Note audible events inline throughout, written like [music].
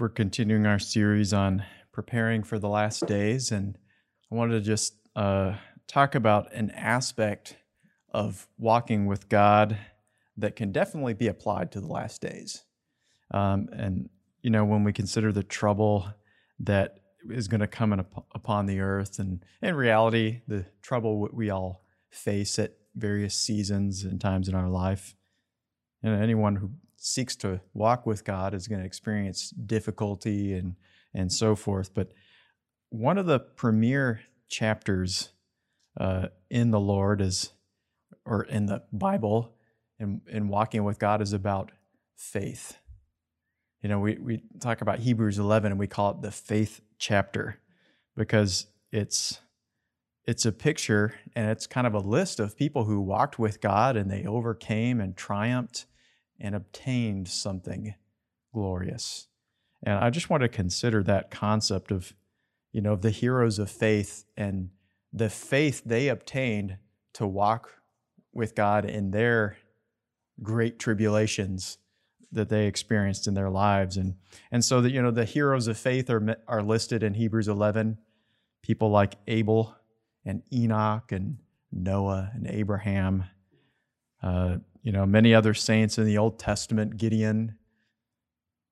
we're continuing our series on preparing for the last days, and I wanted to just uh, talk about an aspect of walking with God that can definitely be applied to the last days. Um, and you know, when we consider the trouble that is going to come in, upon the earth, and in reality, the trouble we all face at various seasons and times in our life, and anyone who seeks to walk with God is going to experience difficulty and and so forth. But one of the premier chapters uh, in the Lord is, or in the Bible, in, in walking with God is about faith. You know, we, we talk about Hebrews 11 and we call it the faith chapter because it's it's a picture and it's kind of a list of people who walked with God and they overcame and triumphed and obtained something glorious. And I just want to consider that concept of, you know, the heroes of faith and the faith they obtained to walk with God in their great tribulations that they experienced in their lives. And, and so that, you know, the heroes of faith are, are listed in Hebrews 11, people like Abel and Enoch and Noah and Abraham, uh, you know, many other saints in the Old Testament Gideon,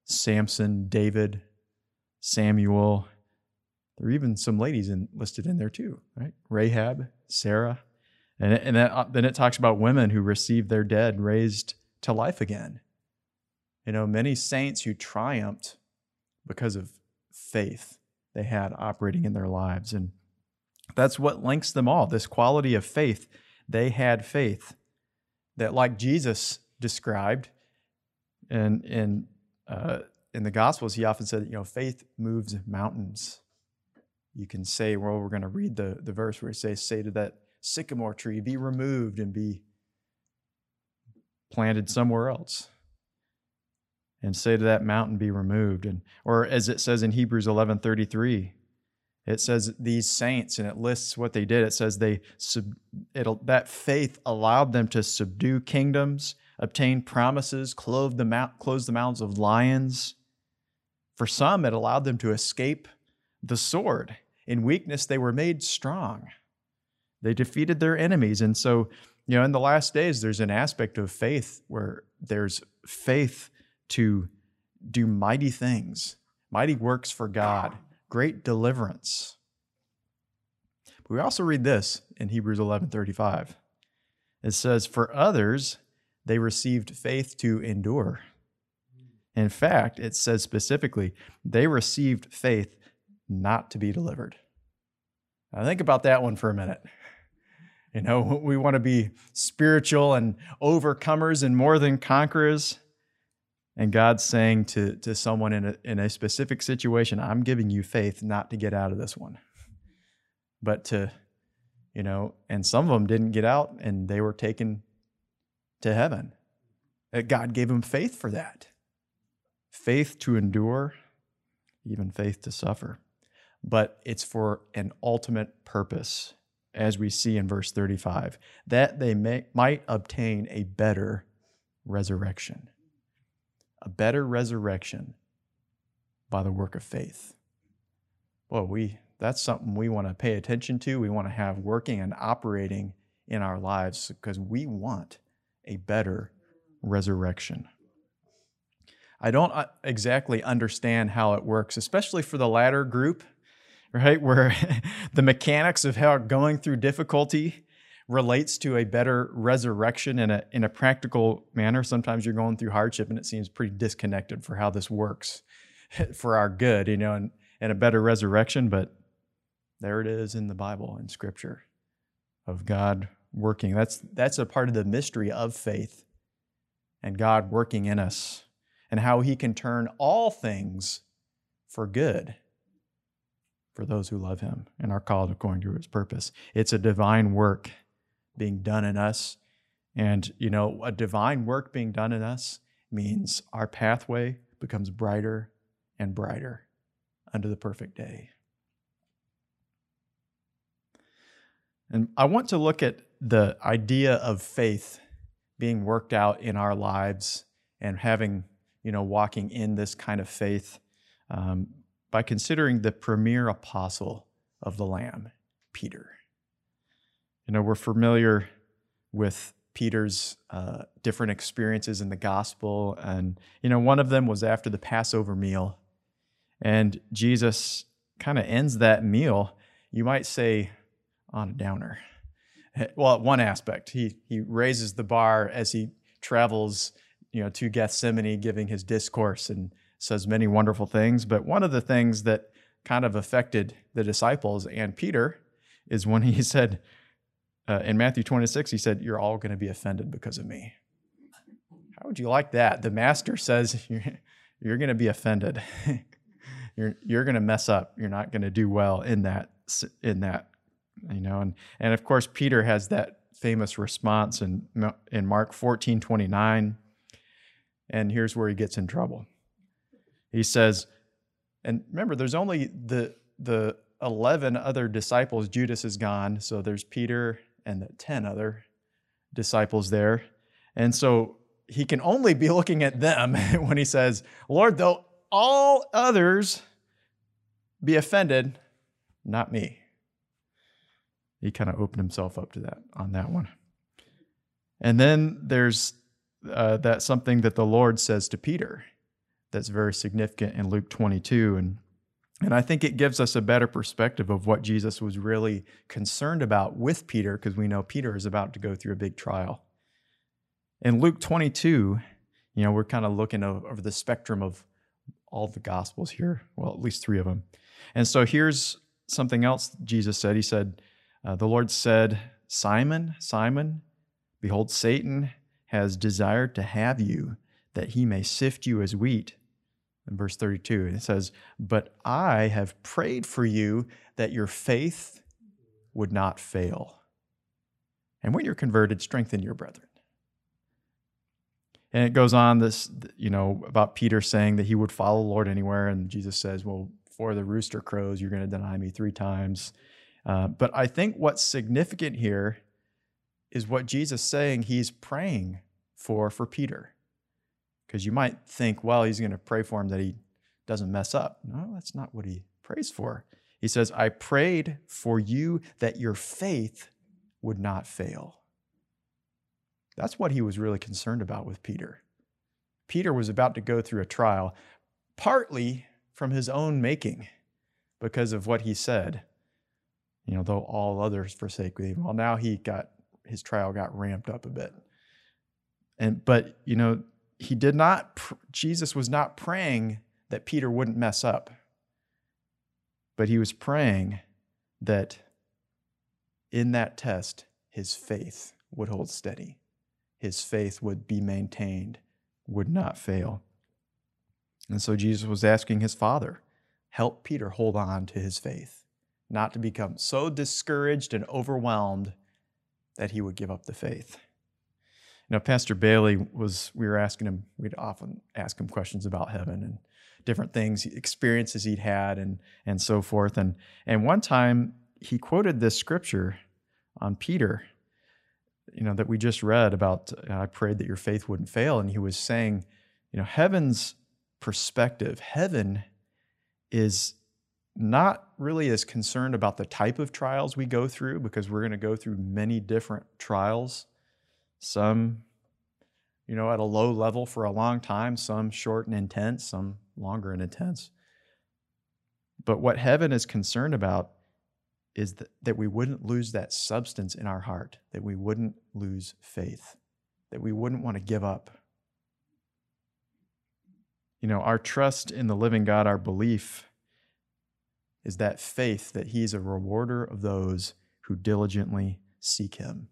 Samson, David, Samuel. There are even some ladies in, listed in there too, right? Rahab, Sarah. And, and that, uh, then it talks about women who received their dead raised to life again. You know, many saints who triumphed because of faith they had operating in their lives. And that's what links them all this quality of faith. They had faith that, like Jesus described, and in uh, in the Gospels, he often said, you know, faith moves mountains. You can say, well, we're going to read the, the verse where it says, say to that sycamore tree, be removed and be planted somewhere else. And say to that mountain, be removed. And or as it says in Hebrews 11 33, it says these saints, and it lists what they did. It says they sub, that faith allowed them to subdue kingdoms, obtain promises, close the, mouth, close the mouths of lions. For some, it allowed them to escape the sword. In weakness, they were made strong. They defeated their enemies. And so, you know, in the last days, there's an aspect of faith where there's faith to do mighty things, mighty works for God great deliverance. But we also read this in Hebrews 11:35. It says, "For others they received faith to endure." In fact, it says specifically, they received faith not to be delivered. Now think about that one for a minute. You know, we want to be spiritual and overcomers and more than conquerors. And God's saying to, to someone in a, in a specific situation, I'm giving you faith not to get out of this one, but to, you know, and some of them didn't get out and they were taken to heaven. Uh, God gave them faith for that faith to endure, even faith to suffer. But it's for an ultimate purpose, as we see in verse 35, that they may, might obtain a better resurrection a better resurrection by the work of faith. Well, we that's something we want to pay attention to. We want to have working and operating in our lives because we want a better resurrection. I don't uh, exactly understand how it works, especially for the latter group, right? [laughs] Where [laughs] the mechanics of how going through difficulty relates to a better resurrection in a in a practical manner. Sometimes you're going through hardship and it seems pretty disconnected for how this works [laughs] for our good, you know, and, and a better resurrection, but there it is in the Bible in scripture of God working. That's that's a part of the mystery of faith and God working in us and how he can turn all things for good for those who love him and are called according to his purpose. It's a divine work being done in us. And, you know, a divine work being done in us means our pathway becomes brighter and brighter under the perfect day. And I want to look at the idea of faith being worked out in our lives and having, you know, walking in this kind of faith um, by considering the premier apostle of the Lamb, Peter. You know, we're familiar with Peter's uh, different experiences in the gospel. And, you know, one of them was after the Passover meal. And Jesus kind of ends that meal, you might say, on a downer. [laughs] Well, one aspect, he, he raises the bar as he travels, you know, to Gethsemane, giving his discourse and says many wonderful things. But one of the things that kind of affected the disciples and Peter is when he [laughs] said, uh, in Matthew 26, he said, You're all going to be offended because of me. How would you like that? The master says, [laughs] You're, you're going to be offended. [laughs] you're you're going to mess up. You're not going to do well in that in that you know and and of course Peter has that famous response in in Mark 14:29 and here's where he gets in trouble. He says and remember there's only the the 11 other disciples Judas is gone so there's Peter and the 10 other disciples there. And so he can only be looking at them [laughs] when he says, Lord, though all others be offended, not me. He kind of opened himself up to that on that one. And then there's uh, that something that the Lord says to Peter that's very significant in Luke 22. And and I think it gives us a better perspective of what Jesus was really concerned about with Peter, because we know Peter is about to go through a big trial. In Luke 22, you know, we're kind of looking over the spectrum of all the gospels here, well, at least three of them. And so here's something else Jesus said. He said, uh, The Lord said, Simon, Simon, behold, Satan has desired to have you, that he may sift you as wheat in verse 32. It says, But I have prayed for you that your faith would not fail. And when you're converted, strengthen your brethren. And it goes on this, you know, about Peter saying that he would follow the Lord anywhere. And Jesus says, Well, before the rooster crows, you're going to deny me three times. Uh, but I think what's significant here is what Jesus saying he's praying for for Peter. Because you might think, well, he's going to pray for him that he doesn't mess up. No, that's not what he prays for. He says, I prayed for you that your faith would not fail. That's what he was really concerned about with Peter. Peter was about to go through a trial, partly from his own making, because of what he said. You know, though all others forsake me. Well, now he got his trial got ramped up a bit. And but you know, he did not, Jesus was not praying that Peter wouldn't mess up, but he was praying that in that test, his faith would hold steady, his faith would be maintained, would not fail. And so Jesus was asking his father, help Peter hold on to his faith, not to become so discouraged and overwhelmed that he would give up the faith know, Pastor Bailey was, we were asking him, we'd often ask him questions about heaven and different things, experiences he'd had and, and so forth. And, and one time he quoted this scripture on Peter, you know, that we just read about, I prayed that your faith wouldn't fail. And he was saying, you know, heaven's perspective, heaven is not really as concerned about the type of trials we go through because we're going to go through many different trials some, you know, at a low level for a long time, some short and intense, some longer and intense. But what heaven is concerned about is that, that we wouldn't lose that substance in our heart, that we wouldn't lose faith, that we wouldn't want to give up. You know, our trust in the living God, our belief is that faith that He's a rewarder of those who diligently seek Him.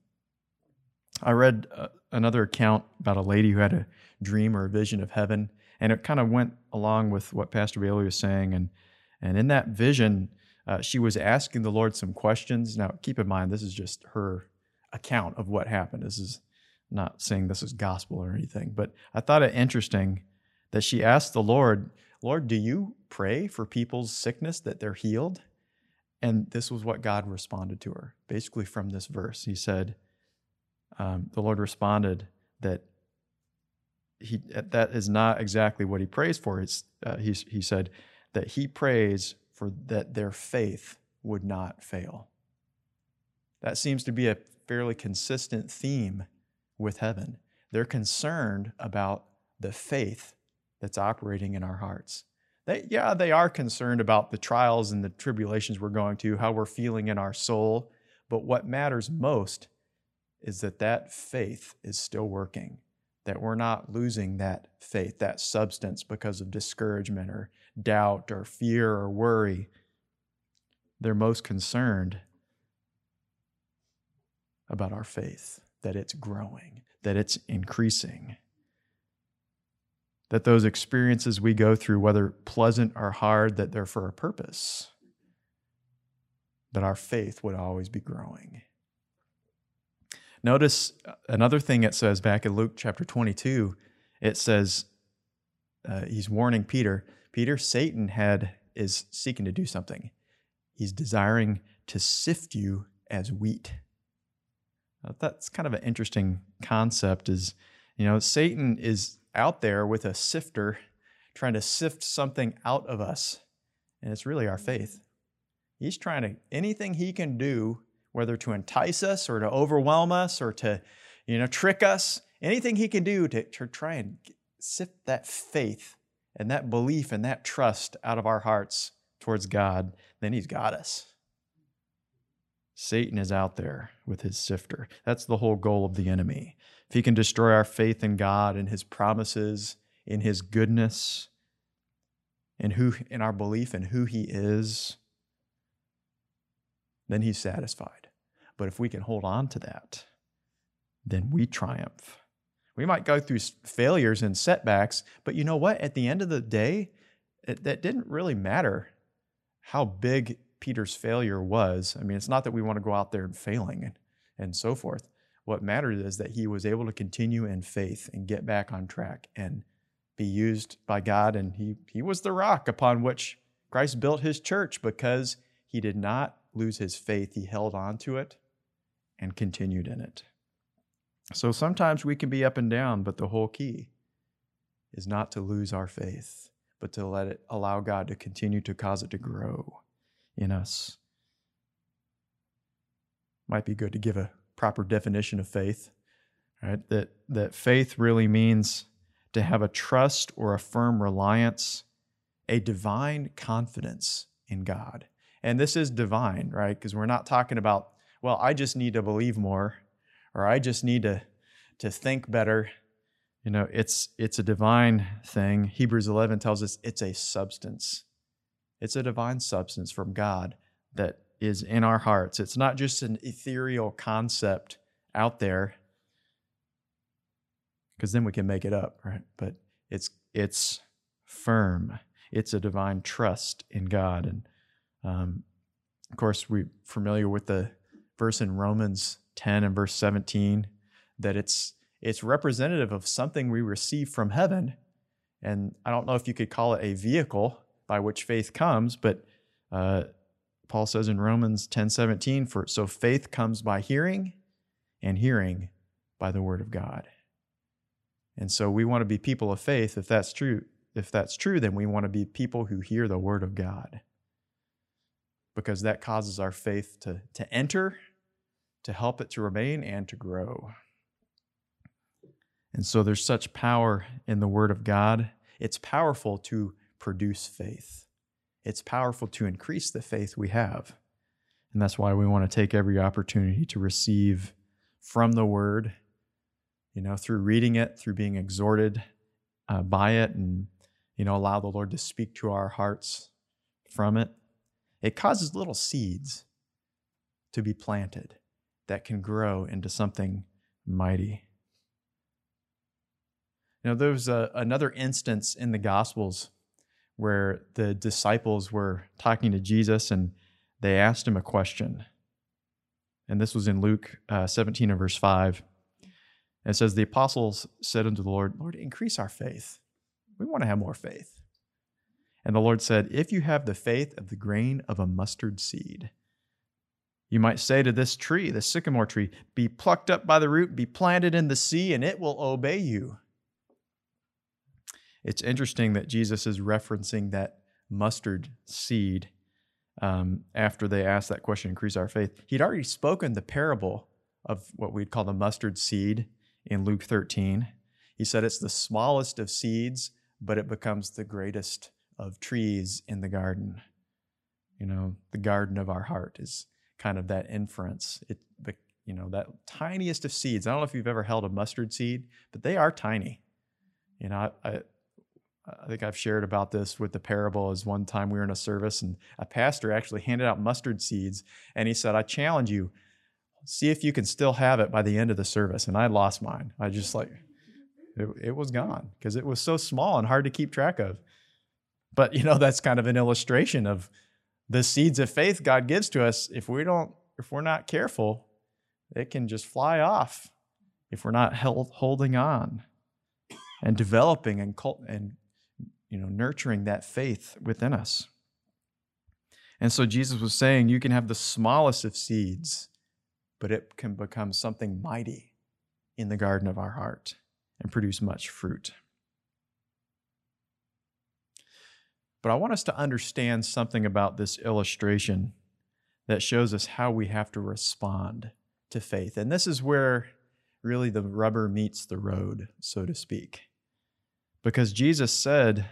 I read uh, another account about a lady who had a dream or a vision of heaven, and it kind of went along with what Pastor Bailey was saying. And and in that vision, uh, she was asking the Lord some questions. Now, keep in mind, this is just her account of what happened. This is not saying this is gospel or anything, but I thought it interesting that she asked the Lord, Lord, do you pray for people's sickness that they're healed? And this was what God responded to her, basically from this verse. He said, um, the Lord responded that he that is not exactly what he prays for. It's, uh, he, he said that he prays for that their faith would not fail. That seems to be a fairly consistent theme with heaven. They're concerned about the faith that's operating in our hearts. They, yeah, they are concerned about the trials and the tribulations we're going to, how we're feeling in our soul. But what matters most is that that faith is still working, that we're not losing that faith, that substance because of discouragement or doubt or fear or worry. They're most concerned about our faith, that it's growing, that it's increasing. That those experiences we go through, whether pleasant or hard, that they're for a purpose. That our faith would always be growing. Notice another thing it says back in Luke chapter 22. It says, uh, he's warning Peter, Peter, Satan had is seeking to do something. He's desiring to sift you as wheat. That's kind of an interesting concept is, you know, Satan is out there with a sifter trying to sift something out of us. And it's really our faith. He's trying to, anything he can do, whether to entice us or to overwhelm us or to, you know, trick us, anything he can do to, to try and sift that faith and that belief and that trust out of our hearts towards God, then he's got us. Satan is out there with his sifter. That's the whole goal of the enemy. If he can destroy our faith in God and his promises, in his goodness, in who in our belief in who he is, then he's satisfied. But if we can hold on to that, then we triumph. We might go through failures and setbacks, but you know what? At the end of the day, it, that didn't really matter how big Peter's failure was. I mean, it's not that we want to go out there and failing and, and so forth. What mattered is that he was able to continue in faith and get back on track and be used by God. And he, he was the rock upon which Christ built his church because he did not lose his faith. He held on to it and continued in it. So sometimes we can be up and down, but the whole key is not to lose our faith, but to let it allow God to continue to cause it to grow in us. Might be good to give a proper definition of faith, right? That, that faith really means to have a trust or a firm reliance, a divine confidence in God. And this is divine, right? Because we're not talking about, well, I just need to believe more or I just need to, to think better. You know, it's it's a divine thing. Hebrews 11 tells us it's a substance. It's a divine substance from God that is in our hearts. It's not just an ethereal concept out there, because then we can make it up, right? But it's it's firm. It's a divine trust in God, and um, of course, we're familiar with the verse in Romans 10 and verse 17 that it's it's representative of something we receive from heaven. And I don't know if you could call it a vehicle by which faith comes, but uh, Paul says in Romans 10 17, for so faith comes by hearing, and hearing by the word of God. And so we want to be people of faith. If that's true, if that's true, then we want to be people who hear the word of God. Because that causes our faith to, to enter, to help it to remain, and to grow. And so there's such power in the word of God. It's powerful to produce faith. It's powerful to increase the faith we have. And that's why we want to take every opportunity to receive from the word, you know, through reading it, through being exhorted uh, by it, and, you know, allow the Lord to speak to our hearts from it. It causes little seeds to be planted that can grow into something mighty. Know, there's a, another instance in the Gospels where the disciples were talking to Jesus and they asked him a question. And this was in Luke uh, 17 and verse 5. And it says, The apostles said unto the Lord, Lord, increase our faith. We want to have more faith. And the Lord said, If you have the faith of the grain of a mustard seed, you might say to this tree, the sycamore tree, Be plucked up by the root, be planted in the sea, and it will obey you. It's interesting that Jesus is referencing that mustard seed um, after they asked that question, increase our faith. He'd already spoken the parable of what we'd call the mustard seed in Luke 13. He said it's the smallest of seeds, but it becomes the greatest of trees in the garden. You know, the garden of our heart is kind of that inference. It, the, you know, that tiniest of seeds. I don't know if you've ever held a mustard seed, but they are tiny. You know, I, I, I think I've shared about this with the parable is one time we were in a service and a pastor actually handed out mustard seeds and he said, I challenge you, see if you can still have it by the end of the service. And I lost mine. I just like, it, it was gone because it was so small and hard to keep track of. But, you know, that's kind of an illustration of the seeds of faith God gives to us. If we don't, if we're not careful, it can just fly off if we're not held, holding on and developing and, cult, and you know, nurturing that faith within us. And so Jesus was saying, you can have the smallest of seeds, but it can become something mighty in the garden of our heart and produce much fruit. But I want us to understand something about this illustration that shows us how we have to respond to faith. And this is where really the rubber meets the road, so to speak. Because Jesus said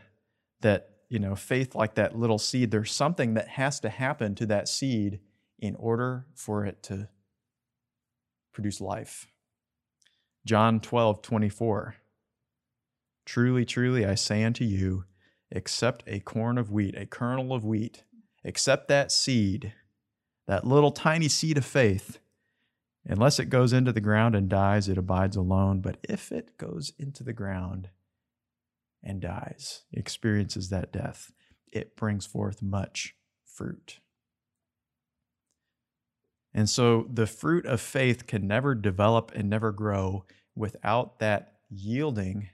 that, you know, faith like that little seed, there's something that has to happen to that seed in order for it to produce life. John 12, 24. Truly, truly, I say unto you, except a corn of wheat, a kernel of wheat, except that seed, that little tiny seed of faith, unless it goes into the ground and dies, it abides alone. But if it goes into the ground and dies, experiences that death, it brings forth much fruit. And so the fruit of faith can never develop and never grow without that yielding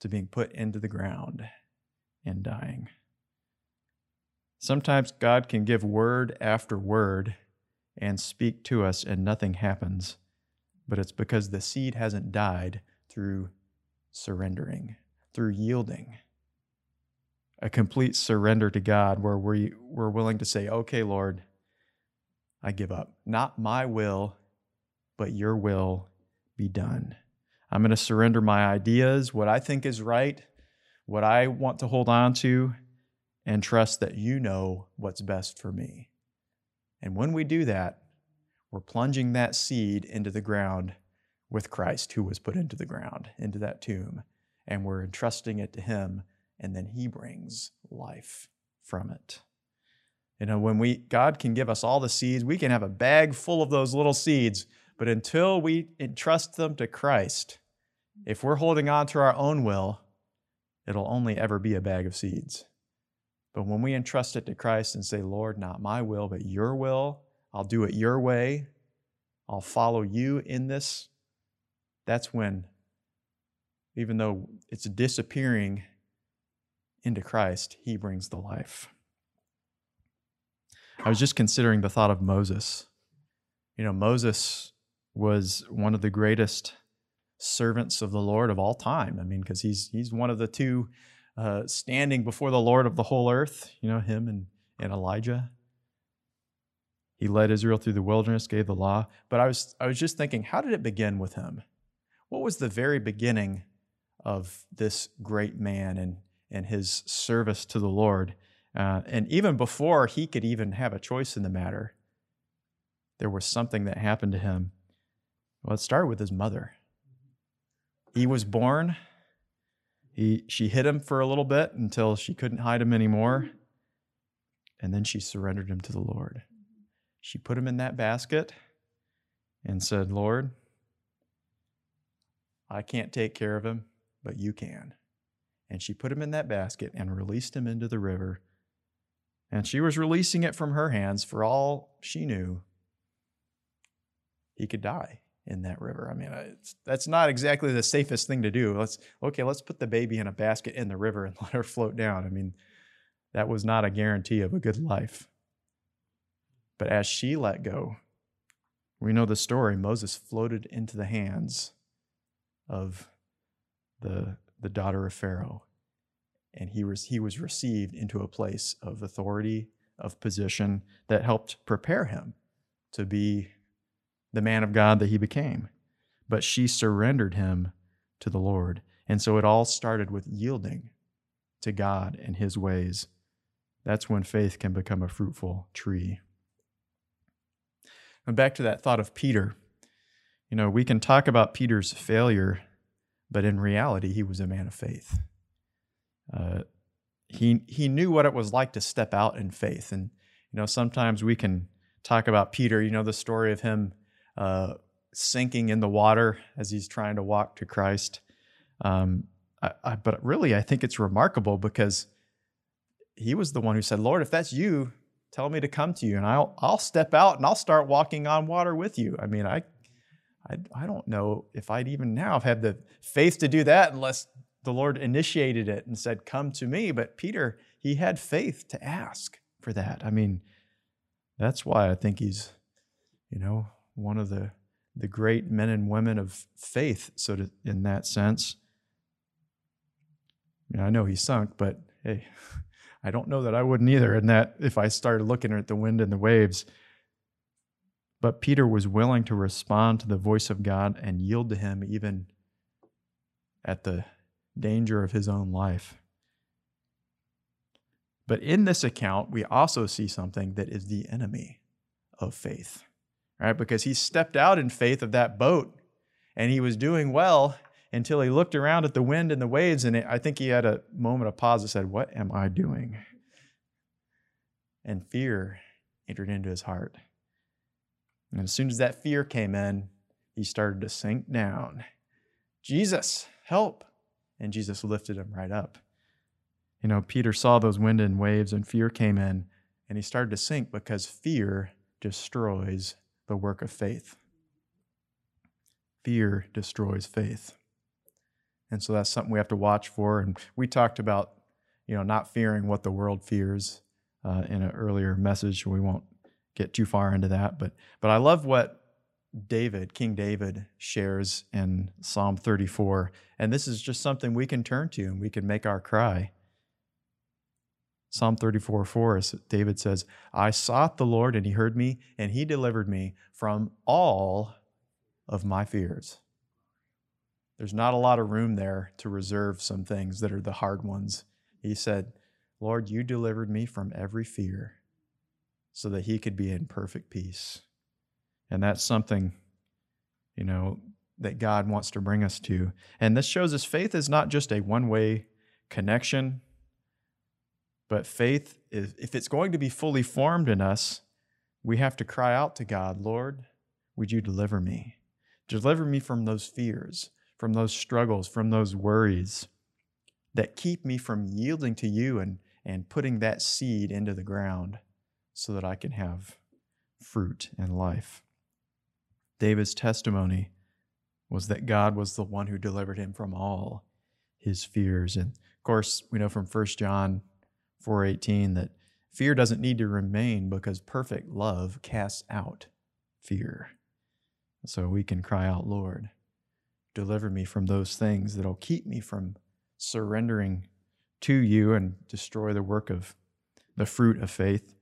to being put into the ground and dying. Sometimes God can give word after word and speak to us, and nothing happens, but it's because the seed hasn't died through surrendering, through yielding. A complete surrender to God where we, we're willing to say, okay, Lord, I give up. Not my will, but your will be done. I'm going to surrender my ideas, what I think is right, what I want to hold on to, and trust that you know what's best for me. And when we do that, we're plunging that seed into the ground with Christ, who was put into the ground, into that tomb, and we're entrusting it to Him, and then He brings life from it. You know, when we God can give us all the seeds, we can have a bag full of those little seeds, but until we entrust them to Christ, if we're holding on to our own will, it'll only ever be a bag of seeds. But when we entrust it to Christ and say, Lord, not my will, but your will, I'll do it your way, I'll follow you in this, that's when, even though it's disappearing into Christ, he brings the life. I was just considering the thought of Moses. You know, Moses was one of the greatest servants of the Lord of all time. I mean, because he's he's one of the two uh, standing before the Lord of the whole earth. You know, him and and Elijah. He led Israel through the wilderness, gave the law. But I was I was just thinking, how did it begin with him? What was the very beginning of this great man and and his service to the Lord? Uh, and even before he could even have a choice in the matter, there was something that happened to him. Well, let's start with his mother. He was born. He, she hid him for a little bit until she couldn't hide him anymore. And then she surrendered him to the Lord. She put him in that basket and said, Lord, I can't take care of him, but you can. And she put him in that basket and released him into the river and she was releasing it from her hands for all she knew. He could die in that river. I mean, that's not exactly the safest thing to do. Let's okay, let's put the baby in a basket in the river and [laughs] let her float down. I mean, that was not a guarantee of a good life. But as she let go, we know the story. Moses floated into the hands of the, the daughter of Pharaoh. and he was, he was received into a place of authority, of position that helped prepare him to be the man of God that he became. But she surrendered him to the Lord. And so it all started with yielding to God and his ways. That's when faith can become a fruitful tree. And back to that thought of Peter. You know, we can talk about Peter's failure, but in reality, he was a man of faith. Uh, he he knew what it was like to step out in faith, and you know, sometimes we can talk about Peter. You know, the story of him uh, sinking in the water as he's trying to walk to Christ. Um, I, I, but really, I think it's remarkable because he was the one who said, "Lord, if that's you, tell me to come to you, and I'll I'll step out and I'll start walking on water with you." I mean, I I, I don't know if I'd even now have had the faith to do that unless the Lord initiated it and said, "Come to me." But Peter, he had faith to ask for that. I mean, that's why I think he's, you know, one of the the great men and women of faith. So, to, in that sense, I, mean, I know he sunk, but hey, [laughs] I don't know that I wouldn't either. And that if I started looking at the wind and the waves, but Peter was willing to respond to the voice of God and yield to him even at the danger of his own life. But in this account, we also see something that is the enemy of faith, right? Because he stepped out in faith of that boat and he was doing well until he looked around at the wind and the waves. And I think he had a moment of pause and said, What am I doing? And fear entered into his heart. And as soon as that fear came in, he started to sink down. Jesus, help. And Jesus lifted him right up. You know, Peter saw those wind and waves, and fear came in, and he started to sink because fear destroys the work of faith. Fear destroys faith. And so that's something we have to watch for. And we talked about, you know, not fearing what the world fears uh, in an earlier message. We won't get too far into that, but but I love what David, King David, shares in Psalm 34, and this is just something we can turn to and we can make our cry. Psalm 34 4, David says, I sought the Lord and he heard me and he delivered me from all of my fears. There's not a lot of room there to reserve some things that are the hard ones. He said, Lord, you delivered me from every fear so that he could be in perfect peace. And that's something, you know, that God wants to bring us to. And this shows us faith is not just a one way connection, but faith is, if it's going to be fully formed in us, we have to cry out to God, Lord, would you deliver me? Deliver me from those fears, from those struggles, from those worries that keep me from yielding to you and, and putting that seed into the ground so that I can have fruit and life. David's testimony was that God was the one who delivered him from all his fears. And of course, we know from 1 John 4:18 that fear doesn't need to remain because perfect love casts out fear. So we can cry out, Lord, deliver me from those things that'll keep me from surrendering to you and destroy the work of the fruit of faith.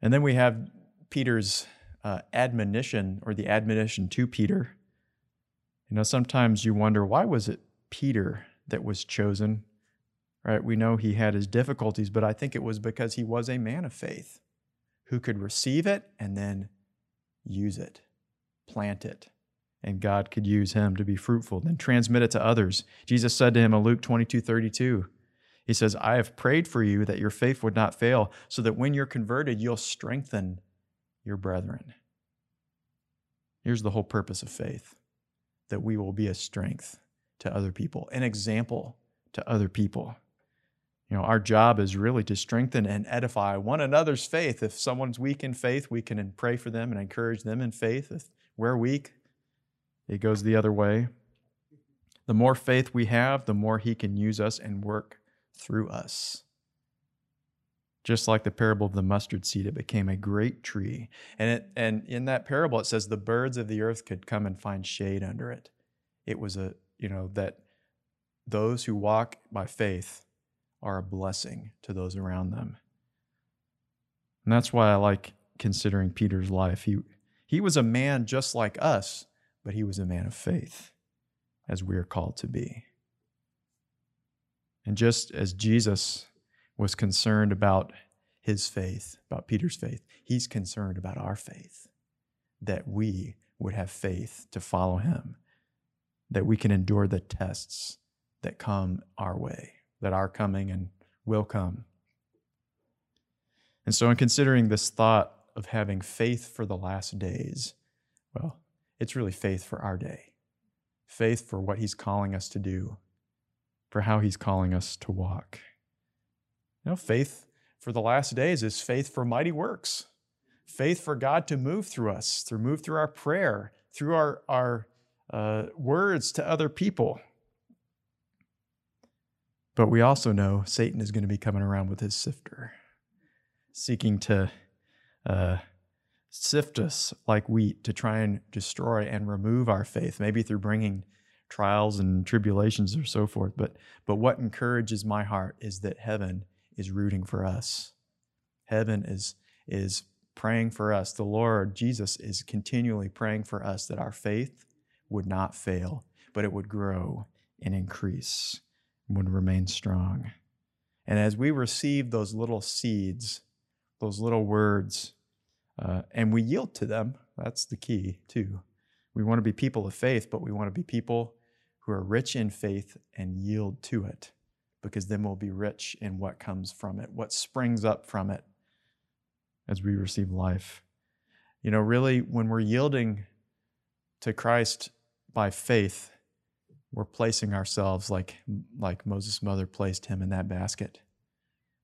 And then we have Peter's uh, admonition or the admonition to Peter. You know, sometimes you wonder why was it Peter that was chosen? Right? We know he had his difficulties, but I think it was because he was a man of faith who could receive it and then use it, plant it, and God could use him to be fruitful, then transmit it to others. Jesus said to him in Luke 22 32, he says, I have prayed for you that your faith would not fail, so that when you're converted, you'll strengthen your brethren. Here's the whole purpose of faith that we will be a strength to other people, an example to other people. You know, our job is really to strengthen and edify one another's faith. If someone's weak in faith, we can pray for them and encourage them in faith. If we're weak, it goes the other way. The more faith we have, the more He can use us and work through us. Just like the parable of the mustard seed, it became a great tree. And, it, and in that parable, it says the birds of the earth could come and find shade under it. It was a, you know, that those who walk by faith are a blessing to those around them. And that's why I like considering Peter's life. He, he was a man just like us, but he was a man of faith, as we are called to be. And just as Jesus was concerned about his faith, about Peter's faith, he's concerned about our faith, that we would have faith to follow him, that we can endure the tests that come our way, that are coming and will come. And so, in considering this thought of having faith for the last days, well, it's really faith for our day, faith for what He's calling us to do, for how He's calling us to walk. You know, faith for the last days is faith for mighty works, faith for God to move through us, to move through our prayer, through our, our uh, words to other people. But we also know Satan is going to be coming around with his sifter, seeking to uh, sift us like wheat to try and destroy and remove our faith, maybe through bringing trials and tribulations or so forth. But, but what encourages my heart is that heaven is rooting for us. Heaven is, is praying for us. The Lord, Jesus, is continually praying for us that our faith would not fail, but it would grow and increase would remain strong. And as we receive those little seeds, those little words, uh, and we yield to them, that's the key too. We want to be people of faith, but we want to be people who are rich in faith and yield to it, because then we'll be rich in what comes from it, what springs up from it as we receive life. You know, really, when we're yielding to Christ by faith, we're placing ourselves like like Moses' mother placed him in that basket.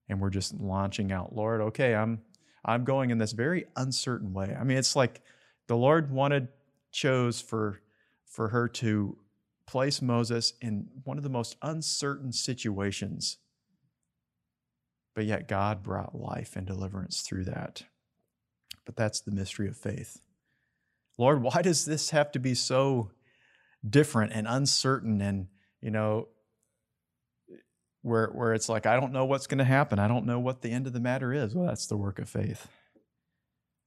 And we're just launching out, Lord, okay, I'm I'm going in this very uncertain way. I mean, it's like the Lord wanted chose for for her to place Moses in one of the most uncertain situations. But yet God brought life and deliverance through that. But that's the mystery of faith. Lord, why does this have to be so different and uncertain and you know where where it's like I don't know what's going to happen. I don't know what the end of the matter is. Well, that's the work of faith.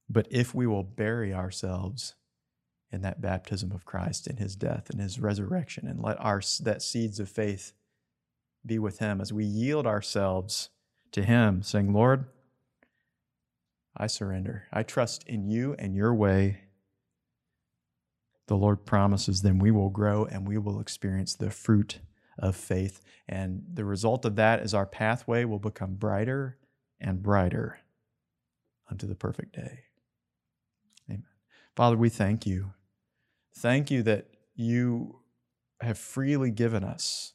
But if we will bury ourselves in that baptism of Christ in his death and his resurrection and let our that seeds of faith be with him as we yield ourselves to him saying, "Lord, I surrender. I trust in you and your way the Lord promises, then we will grow and we will experience the fruit of faith. And the result of that is our pathway will become brighter and brighter unto the perfect day. Amen. Father, we thank you. Thank you that you have freely given us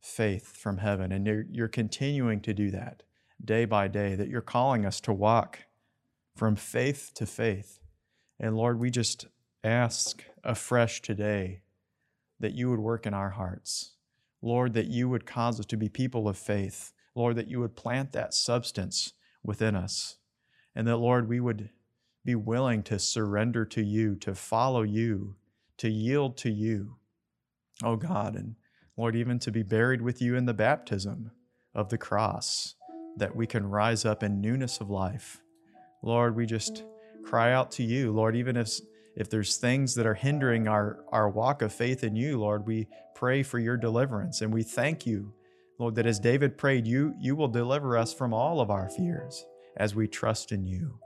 faith from heaven, and you're, you're continuing to do that day by day, that you're calling us to walk from faith to faith. And Lord, we just ask afresh today that you would work in our hearts. Lord, that you would cause us to be people of faith. Lord, that you would plant that substance within us. And that, Lord, we would be willing to surrender to you, to follow you, to yield to you. Oh God, and Lord, even to be buried with you in the baptism of the cross, that we can rise up in newness of life. Lord, we just cry out to you, Lord, even if if there's things that are hindering our, our walk of faith in you, Lord, we pray for your deliverance. And we thank you, Lord, that as David prayed, you, you will deliver us from all of our fears as we trust in you.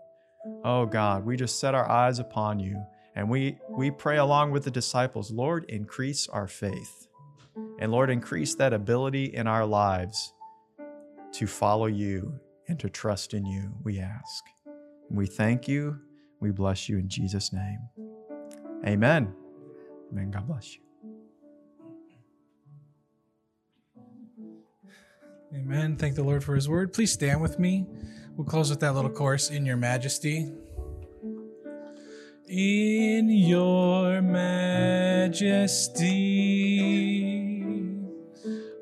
Oh God, we just set our eyes upon you and we, we pray along with the disciples, Lord, increase our faith. And Lord, increase that ability in our lives to follow you and to trust in you, we ask. We thank you. We bless you in Jesus' name. Amen. Amen. God bless you. Amen. Thank the Lord for his word. Please stand with me. We'll close with that little chorus in your majesty. In your majesty,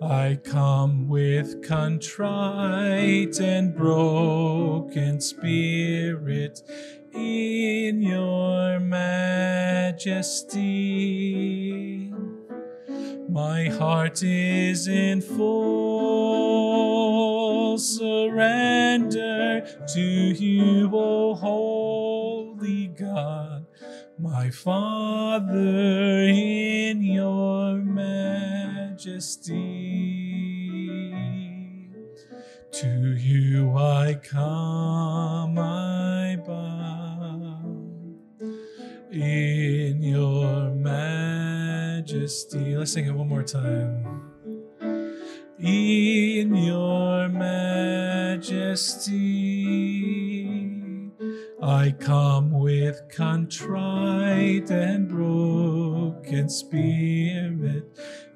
I come with contrite and broken spirit in your majesty. My heart is in full surrender to you, O holy God, my Father, in your majesty. To you I come, Let's sing it one more time. In your majesty, I come with contrite and broken spirit.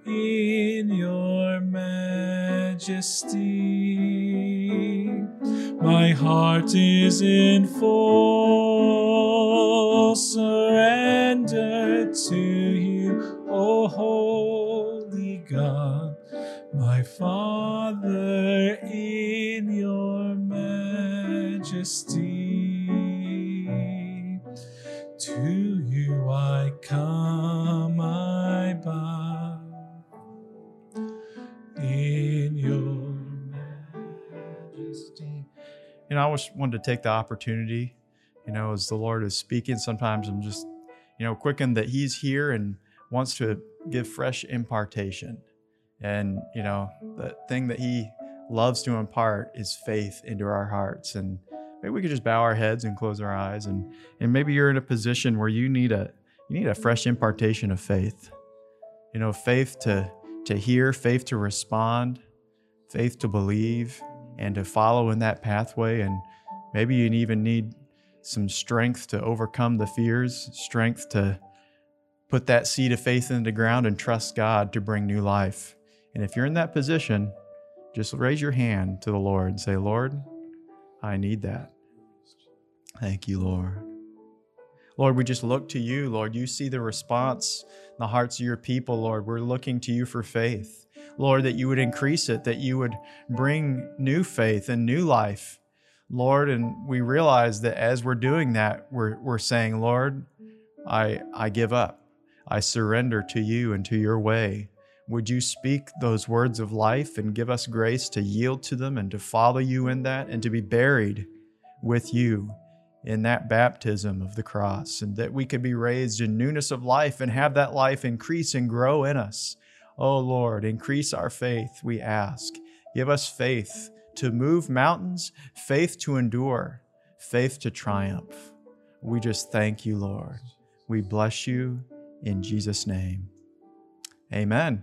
In your majesty, my heart is in full Father, in your majesty. To you I come, I bow in your majesty. You know, I always wanted to take the opportunity, you know, as the Lord is speaking, sometimes I'm just, you know, quickened that He's here and wants to give fresh impartation. And, you know, the thing that He loves to impart is faith into our hearts. And maybe we could just bow our heads and close our eyes. And, and maybe you're in a position where you need a, you need a fresh impartation of faith. You know, faith to, to hear, faith to respond, faith to believe, and to follow in that pathway. And maybe you even need some strength to overcome the fears, strength to put that seed of faith into the ground and trust God to bring new life. And if you're in that position, just raise your hand to the Lord and say, Lord, I need that. Thank you, Lord. Lord, we just look to you, Lord. You see the response in the hearts of your people, Lord. We're looking to you for faith. Lord, that you would increase it, that you would bring new faith and new life. Lord, and we realize that as we're doing that, we're, we're saying, Lord, I, I give up. I surrender to you and to your way. Would you speak those words of life and give us grace to yield to them and to follow you in that and to be buried with you in that baptism of the cross and that we could be raised in newness of life and have that life increase and grow in us. Oh Lord, increase our faith, we ask. Give us faith to move mountains, faith to endure, faith to triumph. We just thank you, Lord. We bless you in Jesus' name. Amen.